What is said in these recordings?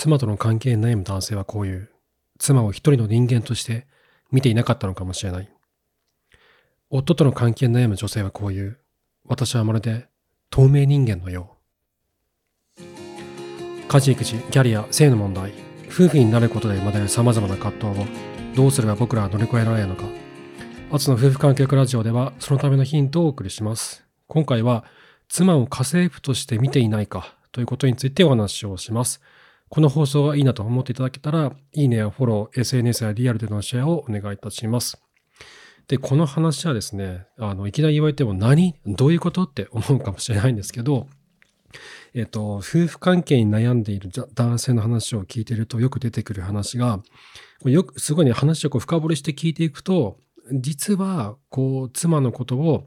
妻との関係に悩む男性はこういう、妻を一人の人間として見ていなかったのかもしれない。夫との関係に悩む女性はこういう、私はまるで透明人間のよう。家事育児、キャリア、性の問題、夫婦になることで生まれる様々な葛藤をどうすれば僕らは乗り越えられるのか。アツの夫婦関係ラジオではそのためのヒントをお送りします。今回は妻を家政婦として見ていないかということについてお話をします。この放送がいいなと思っていただけたら、いいねやフォロー、SNS やリアルでのシェアをお願いいたします。で、この話はですね、あの、いきなり言われても何？どういうこと？って思うかもしれないんですけど、えっと、夫婦関係に悩んでいる男性の話を聞いているとよく出てくる話が、よく、すごいね、話をこう深掘りして聞いていくと、実は、こう、妻のことを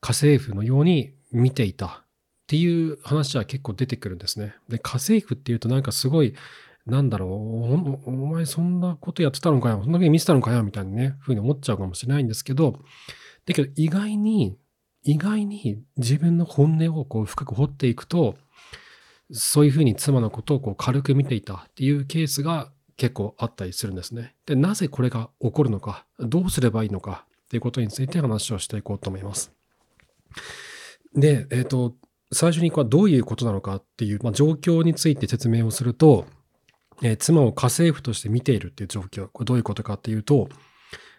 家政婦のように見ていた。っていう話は結構出てくるんですね。で、家政婦っていうとなんかすごい、なんだろう、お前そんなことやってたのかよ、そんな風に見せたのかよ、みたいなね、ふうに思っちゃうかもしれないんですけど、だけど意外に、意外に自分の本音をこう深く掘っていくと、そういうふうに妻のことをこう軽く見ていたっていうケースが結構あったりするんですね。で、なぜこれが起こるのか、どうすればいいのかっていうことについて話をしていこうと思います。で、えっ、ー、と、最初にこれどういうことなのかっていう、まあ、状況について説明をすると、えー、妻を家政婦として見ているっていう状況。これどういうことかっていうと、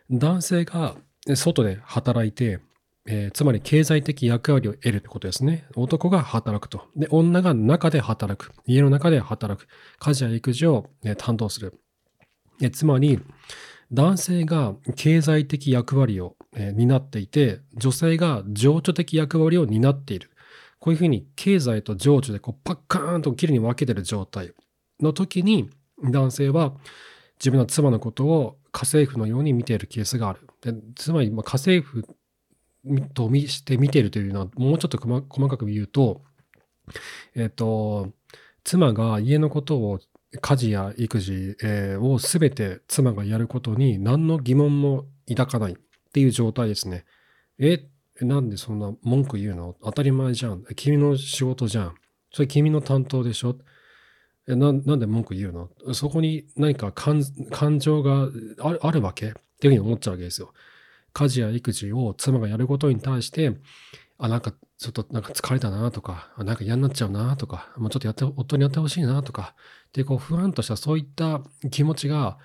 男性が外で働いて、えー、つまり経済的役割を得るってことですね。男が働くと。で、女が中で働く。家の中で働く。家事や育児を、ね、担当する。えつまり、男性が経済的役割を、えー、担っていて、女性が情緒的役割を担っている。こういうふうに経済と情緒でこうパッカーンときれいに分けてる状態の時に男性は自分の妻のことを家政婦のように見ているケースがある。でつまりま家政婦として見ているというのはもうちょっと細かく言うと、えっ、と、妻が家のことを家事や育児を全て妻がやることに何の疑問も抱かないっていう状態ですね。え、なんでそんな文句言うの？当たり前じゃん。君の仕事じゃん。それ君の担当でしょ？えななんで文句言うの？そこに何か感情があるわけ？っていうふうに思っちゃうわけですよ。家事や育児を妻がやることに対して、あ、なんかちょっとなんか疲れたなとか、なんか嫌になっちゃうなとか、もうちょっとやって、夫にやってほしいなとか、で、こう不安としたそういった気持ちが、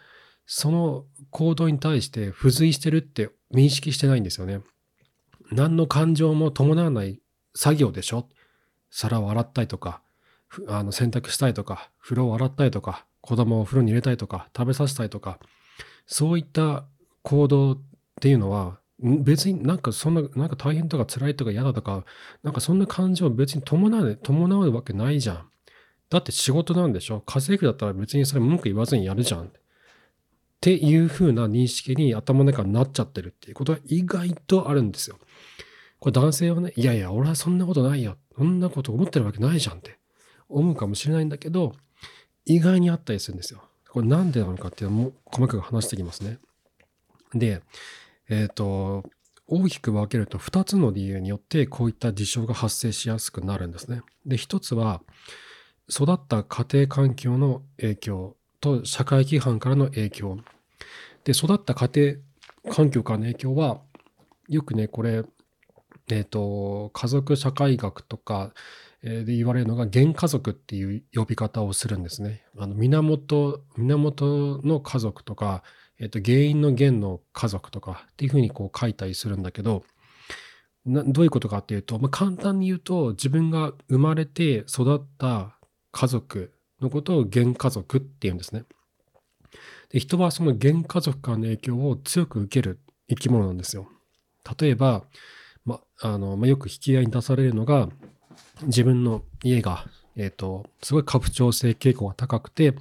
その行動に対して付随してるって認識してないんですよね。何の感情も伴わない作業でしょ？皿を洗ったりとか、あの洗濯したいとか、風呂を洗ったりとか、子供をお風呂に入れたいとか、食べさせたいとか、そういった行動っていうのは、別になんかそんな、なんか大変とか辛いとか嫌だとか、なんかそんな感情別に伴う、伴うわけないじゃん。だって仕事なんでしょ？家政婦だったら別にそれ文句言わずにやるじゃん。っていう風な認識に頭の中になっちゃってるっていうことは意外とあるんですよ。これ男性はね、いやいや、俺はそんなことないよ。そんなこと思ってるわけないじゃんって思うかもしれないんだけど、意外にあったりするんですよ。これなんでなのかっていうのも細かく話していきますね。で、えっ、ー、と、大きく分けると2つの理由によってこういった事象が発生しやすくなるんですね。で、1つは育った家庭環境の影響と社会規範からの影響。で、育った家庭環境からの影響はよくね、これ、えっ、ー、と、家族社会学とかで言われるのが原家族っていう呼び方をするんですね。あの源、源の家族とか、えっと、原因の原の家族とかっていうふうにこう書いたりするんだけど、どういうことかっていうと、まあ、簡単に言うと自分が生まれて育った家族のことを原家族っていうんですね。で人はその原家族からの影響を強く受ける生き物なんですよ。例えば、まあのまあ、よく引き合いに出されるのが自分の家が、えーとすごい家父長制傾向が高くて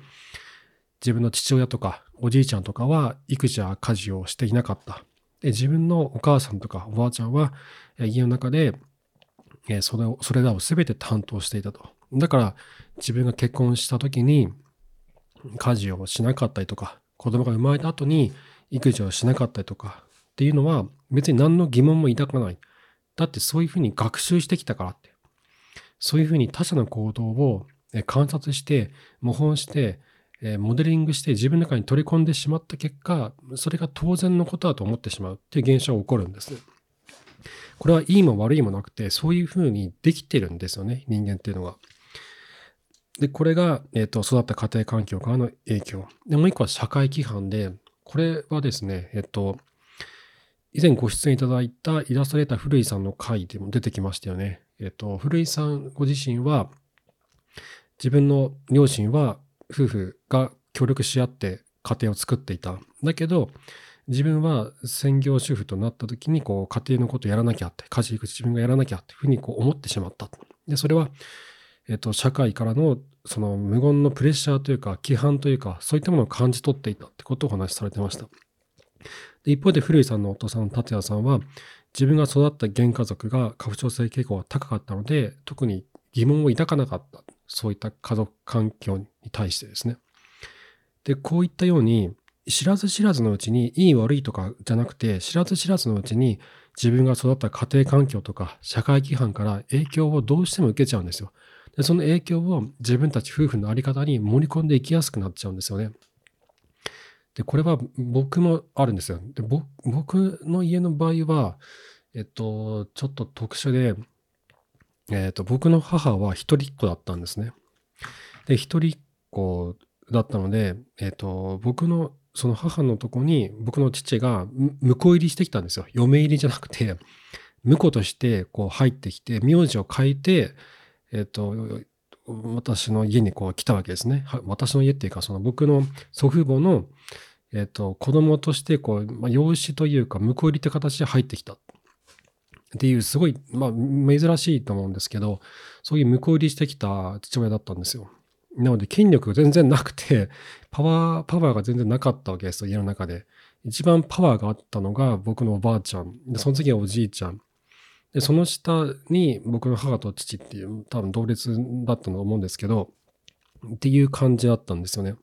自分の父親とかおじいちゃんとかは育児や家事をしていなかった。で自分のお母さんとかおばあちゃんは家の中でえそれをそれらを全て担当していたと。だから自分が結婚した時に家事をしなかったりとか子供が生まれた後に育児をしなかったりとかっていうのは別に何の疑問も抱かない。だってそういうふうに学習してきたからって。そういうふうに他者の行動を観察して模倣してモデリングして自分の中に取り込んでしまった結果それが当然のことだと思ってしまうっていう現象が起こるんですこれはいいも悪いもなくてそういうふうにできてるんですよね人間っていうのは。でこれが、えーと、育った家庭環境からの影響でもう一個は社会規範でこれはですねえっ、ー、と以前ご出演いただいたイラストレーター古井さんの回でも出てきましたよね。えっ、と古井さんご自身は自分の両親は夫婦が協力し合って家庭を作っていた。だけど、自分は専業主婦となった時にこう家庭のことをやらなきゃって、家事育児自分がやらなきゃってふうにこう思ってしまった。で、それは、えっと、社会からのその無言のプレッシャーというか、規範というか、そういったものを感じ取っていたってことをお話しされてました。で一方で古井さんのお父さん、達也さんは、自分が育った原家族が過不調性傾向が高かったので、特に疑問を抱かなかった。そういった家族環境に対してですね。で、こういったように、知らず知らずのうちに、いい悪いとかじゃなくて、知らず知らずのうちに、自分が育った家庭環境とか社会規範から影響をどうしても受けちゃうんですよ。でその影響を自分たち夫婦の在り方に盛り込んでいきやすくなっちゃうんですよね。で、これは僕もあるんですよ。で僕の家の場合は、えっと、ちょっと特殊で、えっ、と、僕の母は一人っ子だったんですね。で、一人っ子だったので、えっ、と、僕のその母のとこに僕の父が婿入りしてきたんですよ。嫁入りじゃなくて、婿としてこう入ってきて、名字を変えて、えっ、と、私の家にこう来たわけですね。私の家っていうか、その僕の祖父母の、えっ、と、子供としてこう、まあ、養子というか、婿入りって形で入ってきた。っていうすごい、まあ、珍しいと思うんですけど、そういう向入りしてきた父親だったんですよ。なので筋力全然なくて、パワー、パワーが全然なかったわけですよ、家の中で。一番パワーがあったのが僕のおばあちゃん。で、その次はおじいちゃん。で、その下に僕の母と父っていう多分同列だったと思うんですけど、っていう感じだったんですよね。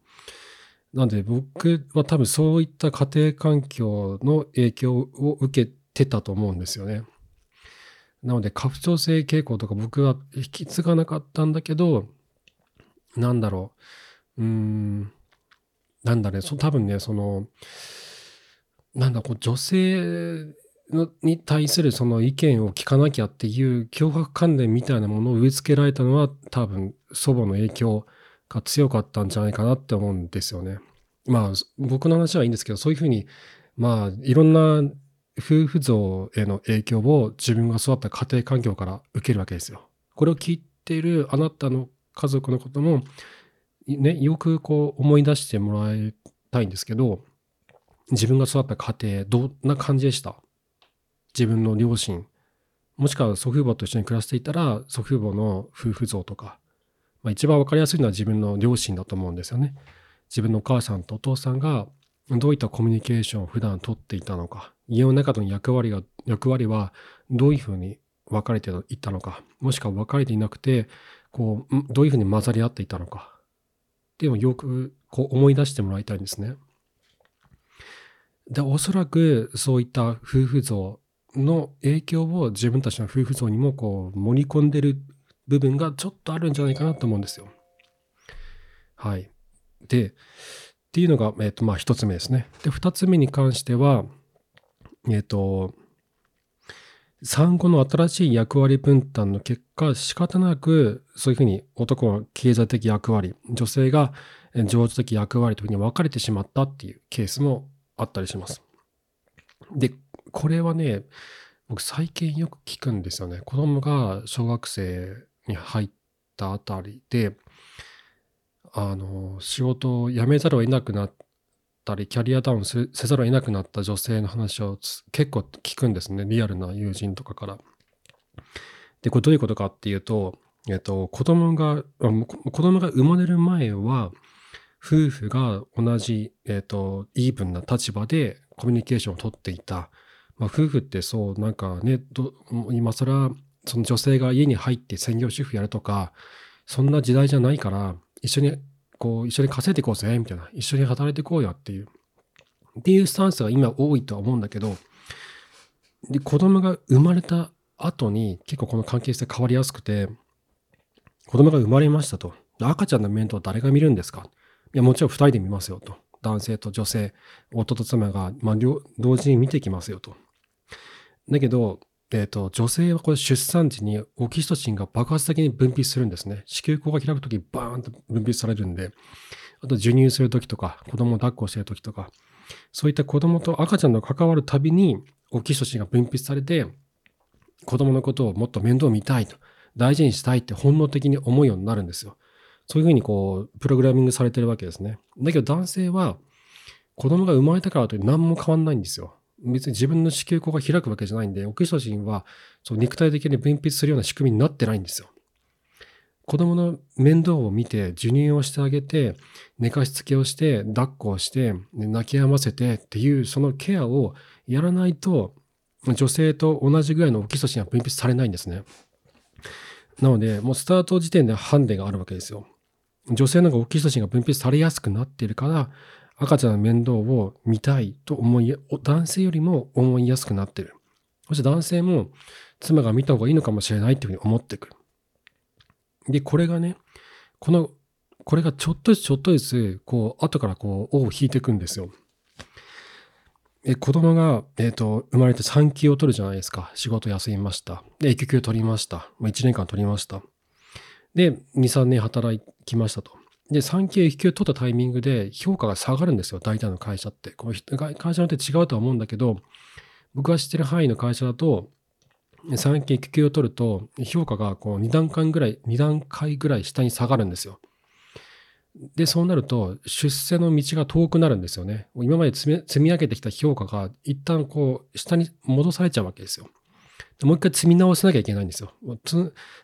なんで僕は多分そういった家庭環境の影響を受けてたと思うんですよね。なので、過不調性傾向とか僕は引き継がなかったんだけど、なんだろう、うーん、なんだね、そ多分ね、その、なんだ、こう女性に対するその意見を聞かなきゃっていう脅迫観念みたいなものを植え付けられたのは多分祖母の影響が強かったんじゃないかなって思うんですよね。まあ僕の話はいいんですけどそういうふうにまあいろんな夫婦像への影響を自分が育った家庭環境から受けるわけですよ。これを聞いているあなたの家族のことも、ね、よくこう思い出してもらいたいんですけど、自分が育った家庭、どんな感じでした？自分の両親、もしくは祖父母と一緒に暮らしていたら、祖父母の夫婦像とか、まあ、一番わかりやすいのは自分の両親だと思うんですよね。自分のお母さんとお父さんがどういったコミュニケーションを普段とっていたのか、家の中の役割が、役割はどういうふうに分かれていったのか、もしくは分かれていなくて、こう、どういうふうに混ざり合っていたのか、っていうのをよくこう思い出してもらいたいんですね。で、おそらくそういった夫婦像の影響を自分たちの夫婦像にもこう盛り込んでる部分がちょっとあるんじゃないかなと思うんですよ。はい。で、っていうのが、えっ、ー、と、まあ一つ目ですね。で、二つ目に関しては、えっ、ー、と、産後の新しい役割分担の結果、仕方なく、そういうふうに男は経済的役割、女性が情緒的役割というふうに分かれてしまったっていうケースもあったりします。で、これはね、僕最近よく聞くんですよね。子供が小学生に入ったあたりで、あの、仕事を辞めざるを得なくなったり、キャリアダウンせざるを得なくなった女性の話を結構聞くんですね。リアルな友人とかから。で、これどういうことかっていうと、えっと、子供が、子供が生まれる前は、夫婦が同じ、えっと、イーブンな立場でコミュニケーションをとっていた。まあ、夫婦ってそう、なんかね、今更、その女性が家に入って専業主婦やるとか、そんな時代じゃないから、一緒にこう一緒に稼いでいこうぜみたいな一緒に働いていこうよっていうっていうスタンスが今多いとは思うんだけどで子供が生まれた後に結構この関係性変わりやすくて子供が生まれましたと赤ちゃんの面倒誰が見るんですか？いや、もちろん2人で見ますよと。男性と女性、夫と妻が、まあ、同時に見てきますよと。だけど、えーと、女性はこれ出産時にオキシトシンが爆発的に分泌するんですね。子宮口が開くときバーンと分泌されるんで、あと授乳するときとか、子供を抱っこしてるときとか、そういった子供と赤ちゃんの関わるたびにオキシトシンが分泌されて、子供のことをもっと面倒見たいと、大事にしたいって本能的に思うようになるんですよ。そういうふうにこう、プログラミングされてるわけですね。だけど男性は、子供が生まれたからと何も変わんないんですよ。別に自分の子宮口が開くわけじゃないんで、オキシトシンはそう肉体的に分泌するような仕組みになってないんですよ。子供の面倒を見て、授乳をしてあげて、寝かしつけをして、抱っこをして、泣き止ませてっていう、そのケアをやらないと、女性と同じぐらいのオキシトシンは分泌されないんですね。なので、もうスタート時点でハンデがあるわけですよ。女性の方がオキシトシンが分泌されやすくなっているから、赤ちゃんの面倒を見たいと思い、男性よりも思いやすくなってる。そして男性も妻が見た方がいいのかもしれないっていうふうに思ってくる。で、これがね、この、これがちょっとずつちょっとずつ、こう、後からこう、尾を引いていくんですよ。え、子供が、えっ、ー、と、生まれて産休を取るじゃないですか。仕事休みました。で、育休取りました。まあ1年間取りました。で、2、3年働きましたと。で、産休、育休取ったタイミングで評価が下がるんですよ。大体の会社って。この会社によって違うとは思うんだけど、僕が知ってる範囲の会社だと、産休、育休を取ると、評価がこう2段階ぐらい、2段階ぐらい下に下がるんですよ。で、そうなると、出世の道が遠くなるんですよね。今まで積み上げてきた評価が、一旦こう、下に戻されちゃうわけですよ。もう一回積み直さなきゃいけないんですよ。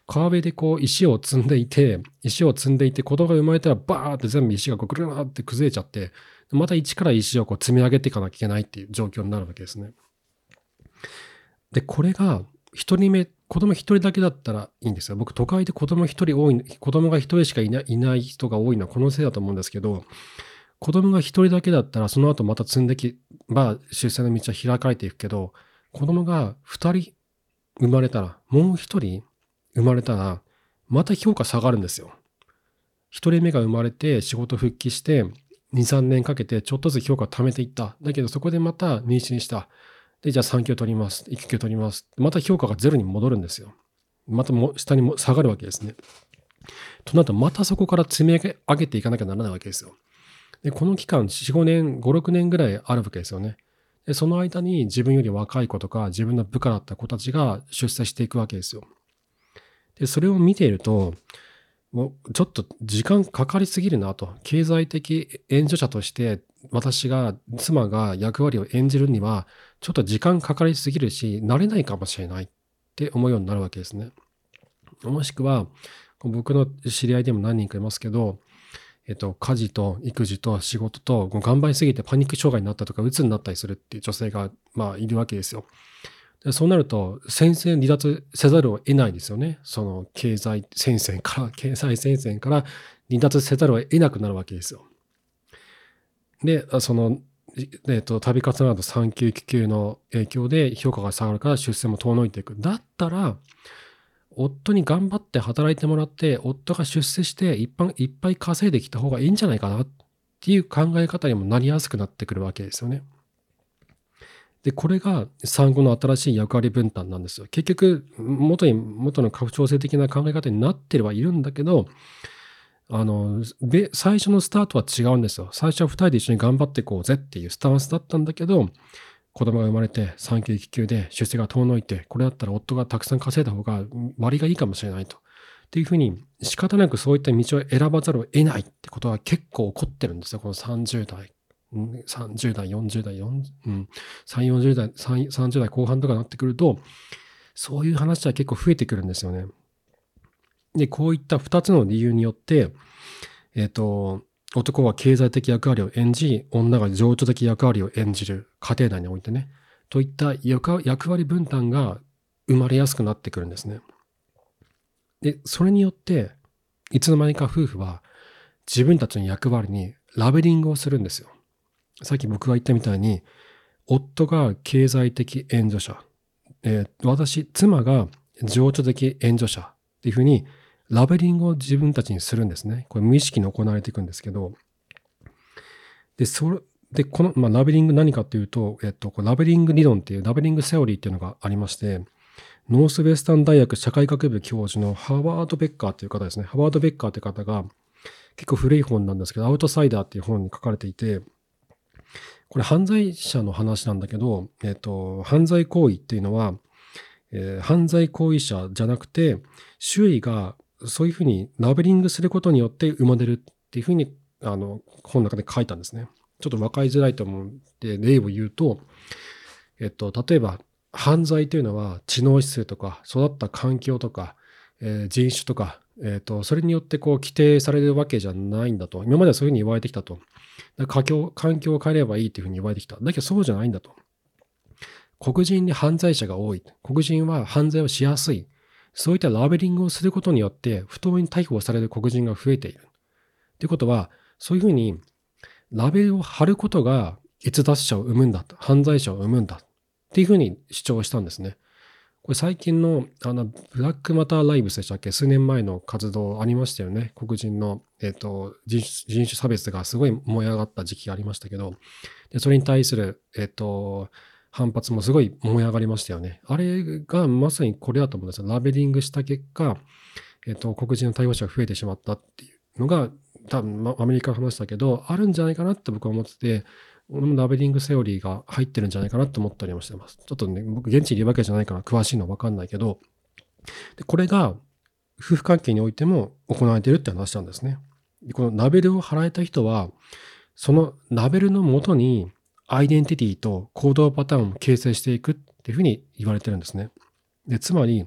川辺でこう石を積んでいて、石を積んでいて、子供が生まれたらバーって全部石がこうぐるーって崩れちゃって、また一から石をこう積み上げていかなきゃいけないっていう状況になるわけですね。で、これが一人目、子供一人だけだったらいいんですよ。僕、都会で子供一人多い、子供が一人しかいないない人が多いのはこのせいだと思うんですけど、子供が一人だけだったら、その後また積んできば、出世の道は開かれていくけど、子供が二人生まれたら、もう一人生まれたら、また評価下がるんですよ。一人目が生まれて仕事復帰して、2、3年かけてちょっとずつ評価を貯めていった。だけどそこでまた妊娠した。で、じゃあ産休取ります。育休取ります。また評価がゼロに戻るんですよ。またも下にも下がるわけですね。となると、またそこから積み上げていかなきゃならないわけですよ。で、この期間、4、5年、5、6年ぐらいあるわけですよね。で、その間に自分より若い子とか自分の部下だった子たちが出世していくわけですよ。で、それを見ていると、もうちょっと時間かかりすぎるなと。経済的援助者として私が、妻が役割を演じるには、ちょっと時間かかりすぎるし、慣れないかもしれないって思うようになるわけですね。もしくは、僕の知り合いでも何人かいますけど、えっと、家事と育児と仕事と頑張りすぎてパニック障害になったとか、鬱になったりするっていう女性が、まあ、いるわけですよ。でそうなると、戦線離脱せざるを得ないですよね。その経済戦線から、経済戦線から離脱せざるを得なくなるわけですよ。で、その、えっと、旅活など産休育休の影響で評価が下がるから出世も遠のいていく。だったら、夫に頑張って働いてもらって、夫が出世していっぱいいっぱい稼いできた方がいいんじゃないかなっていう考え方にもなりやすくなってくるわけですよね。で、これが産後の新しい役割分担なんですよ。結局、元に、元の拡張性的な考え方になってはいるんだけど、あの、最初のスタートは違うんですよ。最初は2人で一緒に頑張っていこうぜっていうスタンスだったんだけど、子供が生まれて産休育休で出世が遠のいて、これだったら夫がたくさん稼いだ方が割がいいかもしれないと。っていうふうに仕方なくそういった道を選ばざるを得ないってことは結構起こってるんですよ。この30代、30代、40代、4うん、3、40代、30代後半とかになってくると、そういう話は結構増えてくるんですよね。で、こういった2つの理由によって、えっ、ー、と、男は経済的役割を演じ、女が情緒的役割を演じる家庭内においてね、といった役割分担が生まれやすくなってくるんですね。で、それによって、いつの間にか夫婦は自分たちの役割にラベリングをするんですよ。さっき僕が言ったみたいに、夫が経済的援助者、えー、私、妻が情緒的援助者っていうふうにラベリングを自分たちにするんですね。これ無意識に行われていくんですけど、で、それ、で、この、まあ、ラベリング何かっていうと、えっと、ラベリング理論っていう、 labeling theory っていうのがありまして、ノースウェスタン大学社会学部教授のハワード・ベッカーという方ですね。ハワード・ベッカーという方が、結構古い本なんですけど、アウトサイダーっていう本に書かれていて、これ犯罪者の話なんだけど、えっと、犯罪行為っていうのは、えー、犯罪行為者じゃなくて、周囲がそういうふうにラベリングすることによって生まれるっていうふうに、あの、本の中で書いたんですね。ちょっと分かりづらいと思うんで、例を言うと、えっと、例えば、犯罪というのは知能指数とか、育った環境とか、えー、人種とか、えっと、それによってこう規定されるわけじゃないんだと。今まではそういうふうに言われてきたと。環境を変えればいいというふうに言われてきた。だけどそうじゃないんだと。黒人に犯罪者が多い。黒人は犯罪をしやすい。そういったラベリングをすることによって、不当に逮捕される黒人が増えている。ということは、そういうふうにラベルを貼ることが逸脱者を生むんだ、犯罪者を生むんだっていうふうに主張したんですね。これ最近のあのブラックマターライブスでしたっけ？数年前の活動ありましたよね。黒人の、えーと、人種差別がすごい燃え上がった時期がありましたけど、でそれに対する、えーと、反発もすごい燃え上がりましたよね。あれがまさにこれだと思うんですよ。ラベリングした結果、えーと、黒人の対応者が増えてしまったっていうのが多分まアメリカの話だけど、あるんじゃないかなって僕は思ってて、俺もラベリングセオリーが入ってるんじゃないかなと思ったりもしてます。ちょっとね、僕現地にいるわけじゃないから詳しいのはわかんないけど、でこれが夫婦関係においても行われてるって話なんですね。このラベルを払えた人は、そのラベルのもとにアイデンティティと行動パターンを形成していくっていうふうに言われてるんですね。でつまり、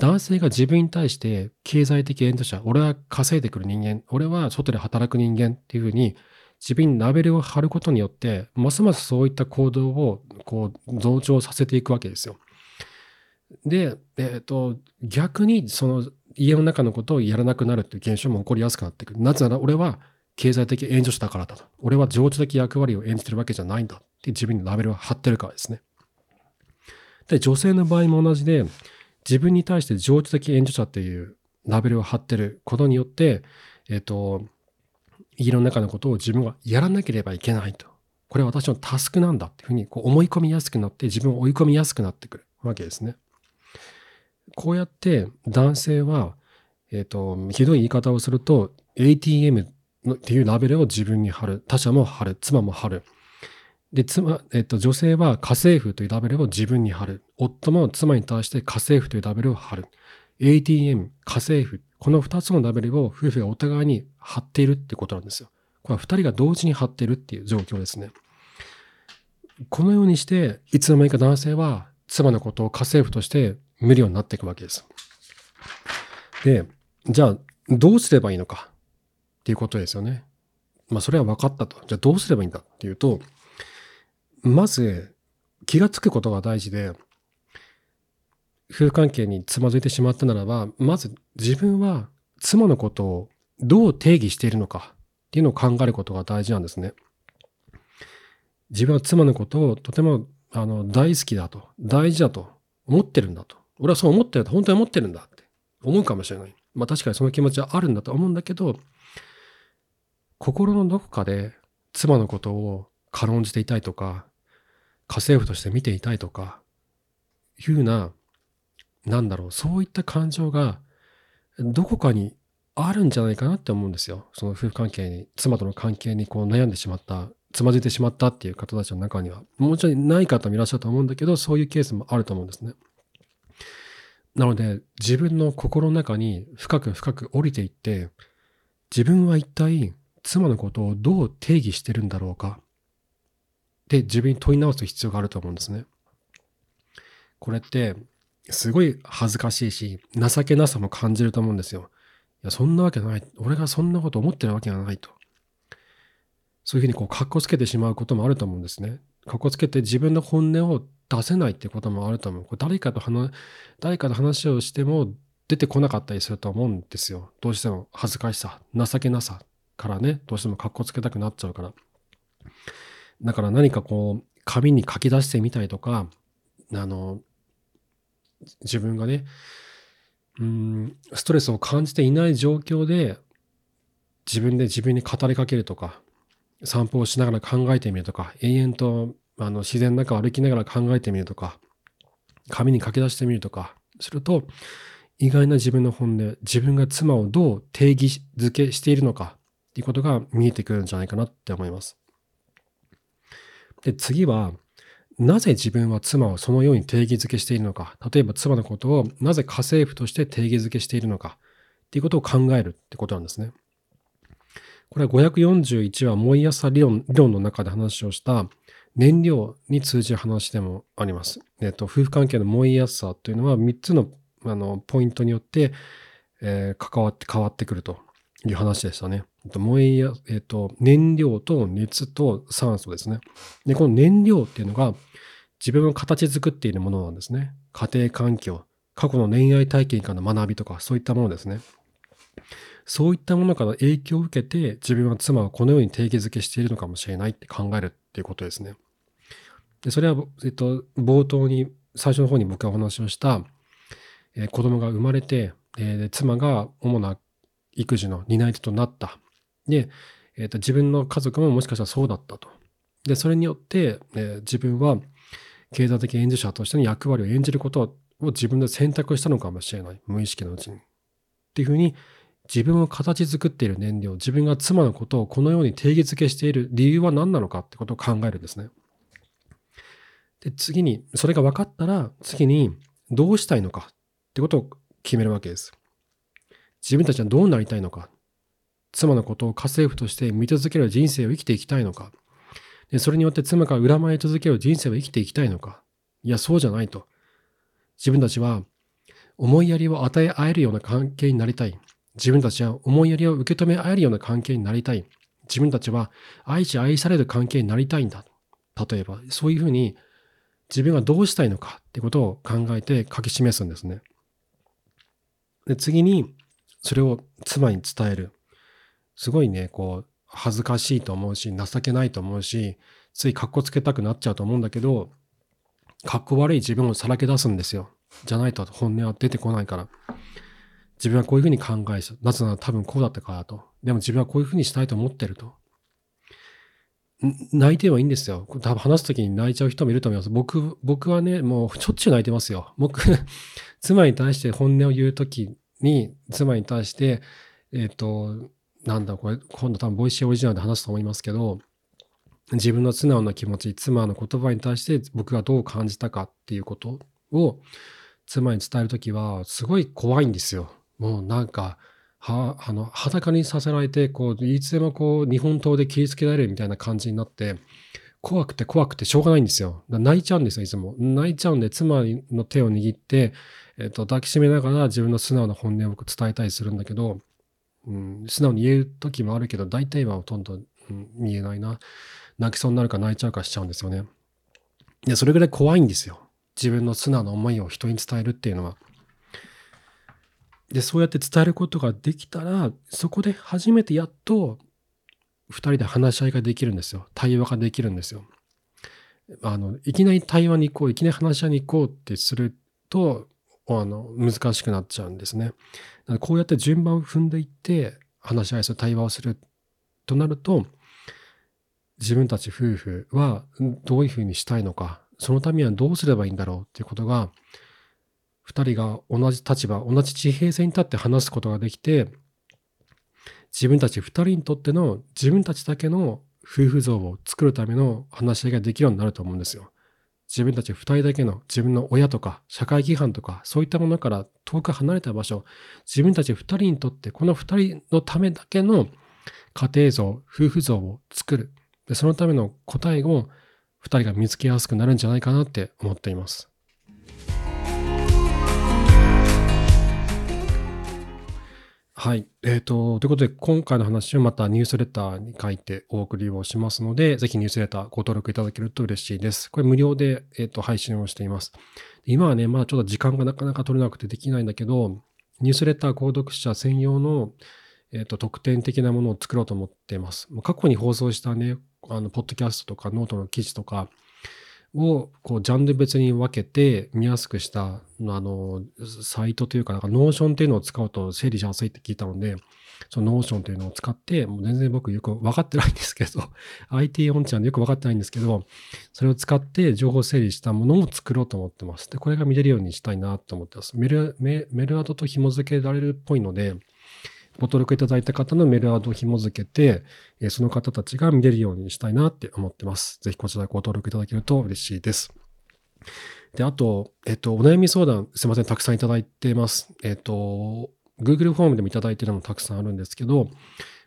男性が自分に対して経済的援助者、俺は稼いでくる人間、俺は外で働く人間っていうふうに自分にラベルを貼ることによって、ますますそういった行動をこう増長させていくわけですよ。で、えっ、ー、と、逆にその家の中のことをやらなくなるっていう現象も起こりやすくなってくる。なぜなら俺は経済的援助者だからだと。俺は情緒的役割を演じてるわけじゃないんだって自分にラベルを貼ってるからですね。で、女性の場合も同じで、自分に対して情緒的援助者っていうラベルを貼ってることによって、えっ、と、家の中のことを自分はやらなければいけないと。これは私のタスクなんだっていうふうにこう思い込みやすくなって自分を追い込みやすくなってくるわけですね。こうやって男性は、えっ、と、ひどい言い方をすると ATM っていうラベルを自分に貼る。他者も貼る。妻も貼る。で、妻、えっ、と、女性は家政婦というラベルを自分に貼る。夫も妻に対して家政婦というラベルを貼る。ATM、家政婦、この2つのラベルを夫婦がお互いに貼っているってことなんですよ。これは2人が同時に貼っているっていう状況ですね。このようにして、いつの間にか男性は妻のことを家政婦として見るようになっていくわけです。で、じゃあどうすればいいのかっていうことですよね。まあそれは分かったと。じゃあどうすればいいんだっていうと、まず気がつくことが大事で、夫婦関係につまずいてしまったならば、まず自分は妻のことをどう定義しているのかっていうのを考えることが大事なんですね。自分は妻のことをとてもあの大好きだと、大事だと思ってるんだと。俺はそう思ってると、本当に思ってるんだって思うかもしれない。まあ確かにその気持ちはあるんだと思うんだけど、心のどこかで妻のことを軽んじていたいとか、家政婦として見ていたいとか、いうななんだろう、そういった感情がどこかにあるんじゃないかなって思うんですよ。その夫婦関係に、妻との関係にこう悩んでしまった、つまずいてしまったっていう方たちの中には、もちろんない方もいらっしゃると思うんだけど、そういうケースもあると思うんですね。なので、自分の心の中に深く深く降りていって、自分は一体妻のことをどう定義してるんだろうかで自分に問い直す必要があると思うんですね。これってすごい恥ずかしいし、情けなさも感じると思うんですよ。いや、そんなわけない。俺がそんなこと思ってるわけがないと。そういうふうにこう、かっこつけてしまうこともあると思うんですね。かっこつけて自分の本音を出せないってこともあると思う。これ誰かと話、誰かと話をしても出てこなかったりすると思うんですよ。どうしても恥ずかしさ、情けなさからね、どうしてもかっこつけたくなっちゃうから。だから何かこう、紙に書き出してみたりとか、あの、自分がね、うんストレスを感じていない状況で自分で自分に語りかけるとか散歩をしながら考えてみるとか延々とあの自然の中を歩きながら考えてみるとか紙に書き出してみるとかすると意外な自分の本音自分が妻をどう定義づけしているのかっていうことが見えてくるんじゃないかなって思います。で次はなぜ自分は妻をそのように定義づけしているのか例えば妻のことをなぜ家政婦として定義づけしているのかっていうことを考えるってことなんですね。これは541は燃えやすさ理論理論の中で話をした燃料に通じる話でもあります。えっと、夫婦関係の燃えやすさというのは3つのあのポイントによって、えー、関わって変わってくるという話でしたね。燃えや、えっと、燃料と熱と酸素ですね。で、この燃料っていうのが自分を形作っているものなんですね。家庭環境、過去の恋愛体験からの学びとか、そういったものですね。そういったものから影響を受けて、自分は妻はこのように定義づけしているのかもしれないって考えるっていうことですね。でそれは、えっと、冒頭に、最初の方に僕がお話をした、えー、子供が生まれて、えー、妻が主な育児の担い手となった。で、えーと、自分の家族ももしかしたらそうだったと。で、それによって、えー、自分は経済的援助者としての役割を演じることを自分で選択したのかもしれない。無意識のうちに。っていうふうに、自分を形作っている燃料、自分が妻のことをこのように定義づけしている理由は何なのかってことを考えるんですね。で、次に、それが分かったら、次に、どうしたいのかってことを決めるわけです。自分たちはどうなりたいのか。妻のことを家政婦として見続ける人生を生きていきたいのか。でそれによって妻が恨まれ続ける人生を生きていきたいのか。いや、そうじゃないと。自分たちは思いやりを与え合えるような関係になりたい。自分たちは思いやりを受け止め合えるような関係になりたい。自分たちは愛し愛される関係になりたいんだ。例えば、そういうふうに自分がどうしたいのかってことを考えて書き示すんですね。で、次に、それを妻に伝える。すごいね、こう、恥ずかしいと思うし、情けないと思うし、つい格好つけたくなっちゃうと思うんだけど、格好悪い自分をさらけ出すんですよ。じゃないと本音は出てこないから。自分はこういうふうに考えなぜなら多分こうだったからと。でも自分はこういうふうにしたいと思ってると。泣いてはいいんですよ。多分話すときに泣いちゃう人もいると思います。僕、僕はね、もうしょっちゅう泣いてますよ。僕、妻に対して本音を言うときに、妻に対して、えっ、ー、と、なんだこれ、今度多分ボイシーオリジナルで話すと思いますけど、自分の素直な気持ち、妻の言葉に対して僕がどう感じたかっていうことを妻に伝えるときは、すごい怖いんですよ。もうなんか、はあの裸にさせられてこういつでもこう日本刀で切りつけられるみたいな感じになって怖くて怖くてしょうがないんですよ。泣いちゃうんですよいつも。泣いちゃうんで妻の手を握って、えっと、抱きしめながら自分の素直な本音を僕伝えたりするんだけど、うん、素直に言える時もあるけど大体はほとんど、うん、見えないな。泣きそうになるか泣いちゃうかしちゃうんですよね。でそれぐらい怖いんですよ。自分の素直な思いを人に伝えるっていうのは。で、そうやって伝えることができたら、そこで初めてやっと2人で話し合いができるんですよ。対話ができるんですよ。あの、いきなり対話に行こう、いきなり話し合いに行こうってすると、あの、難しくなっちゃうんですね。こうやって順番を踏んでいって、話し合いする、対話をするとなると、自分たち夫婦はどういうふうにしたいのか、そのためにはどうすればいいんだろうっていうことが2人が同じ立場、同じ地平線に立って話すことができて、自分たち2人にとっての自分たちだけの夫婦像を作るための話し合いができるようになると思うんですよ。自分たち2人だけの自分の親とか社会規範とかそういったものから遠く離れた場所、自分たち2人にとってこの2人のためだけの家庭像、夫婦像を作る。でそのための答えを2人が見つけやすくなるんじゃないかなって思っています。はい。えっ、ー、と、ということで、今回の話をまたニュースレターに書いてお送りをしますので、ぜひニュースレターご登録いただけると嬉しいです。これ無料で、え、ー、と配信をしています。今はね、まだちょっと時間がなかなか取れなくてできないんだけど、ニュースレター購読者専用の、えっ、ー、と特典的なものを作ろうと思っています。過去に放送したね、あの、ポッドキャストとかノートの記事とかをこうジャンル別に分けて見やすくしたあのサイトというか、なんか Notion っていうのを使うと整理しやすいって聞いたので、その Notion というのを使って、もう全然僕よく分かってないんですけど、IT オンチャンでよく分かってないんですけど、それを使って情報整理したものを作ろうと思ってます。で、これが見れるようにしたいなと思ってます。メルメメルアドと紐付けられるっぽいので、ご登録いただいた方のメールアドを紐付けて、その方たちが見れるようにしたいなって思ってます。ぜひこちらご登録いただけると嬉しいです。で、あと、えっと、お悩み相談、すいません、たくさんいただいてます。えっと、Google フォームでもいただいているのもたくさんあるんですけど、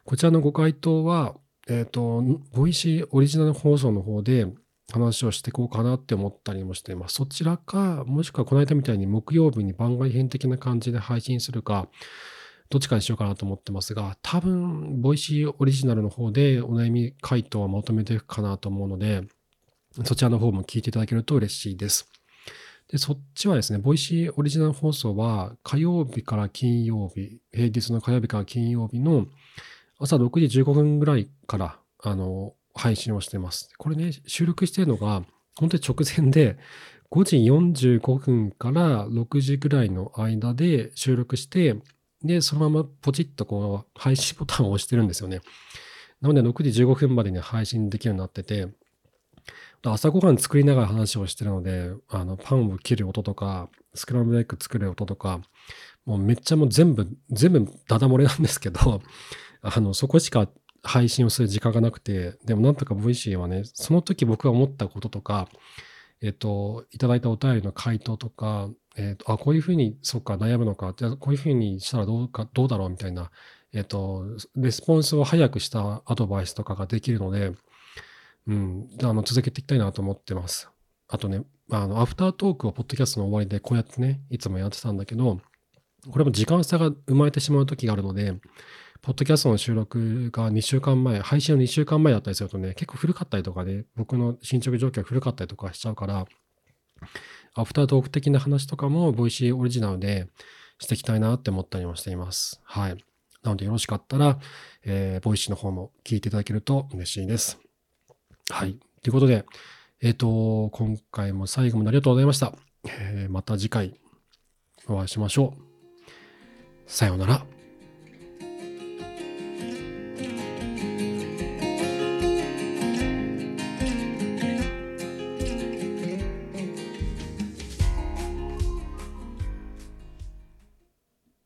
こちらのご回答は、えっと、 Voicy オリジナル放送の方で話をしていこうかなって思ったりもしています。そちらか、もしくはこの間みたいに木曜日に番外編的な感じで配信するか、どっちかにしようかなと思ってますが、多分、 Voicy オリジナルの方でお悩み回答はまとめていくかなと思うので、そちらの方も聞いていただけると嬉しいです。で、そっちはですね、 Voicy オリジナル放送は火曜日から金曜日、平日の火曜日から金曜日の朝6時15分ぐらいから、あの、配信をしてます。これね、収録しているのが、本当に直前で、5時45分から6時ぐらいの間で収録して、で、そのままポチッとこう、配信ボタンを押してるんですよね。なので、6時15分までに配信できるようになってて、朝ごはん作りながら話をしてるので、あの、パンを切る音とか、スクランブルエッグ作る音とか、もうめっちゃもう全部、全部ダダ漏れなんですけど、あの、そこしか配信をする時間がなくて、でもなんとか VC はね、その時僕が思ったこととか、えっと、いただいたお便りの回答とか、えっ、ー、と、あ、こういうふうに、そっか、悩むのか、じゃこういうふうにしたらどうか、どうだろうみたいな、えっ、ー、と、レスポンスを早くしたアドバイスとかができるので、うん、あの、続けていきたいなと思ってます。あとね、あの、アフタートークをポッドキャストの終わりでこうやってね、いつもやってたんだけど、これも時間差が生まれてしまう時があるので、ポッドキャストの収録が2週間前、配信の2週間前だったりするとね、結構古かったりとかで、僕の進捗状況が古かったりとかしちゃうから、アフタートーク的な話とかも、 Voicy オリジナルでしていきたいなって思ったりもしています。はい。なのでよろしかったら、えー、 Voicy の方も聞いていただけると嬉しいです。はい。ということで、えっ、ー、と、今回も最後までありがとうございました。えー、また次回お会いしましょう。さようなら。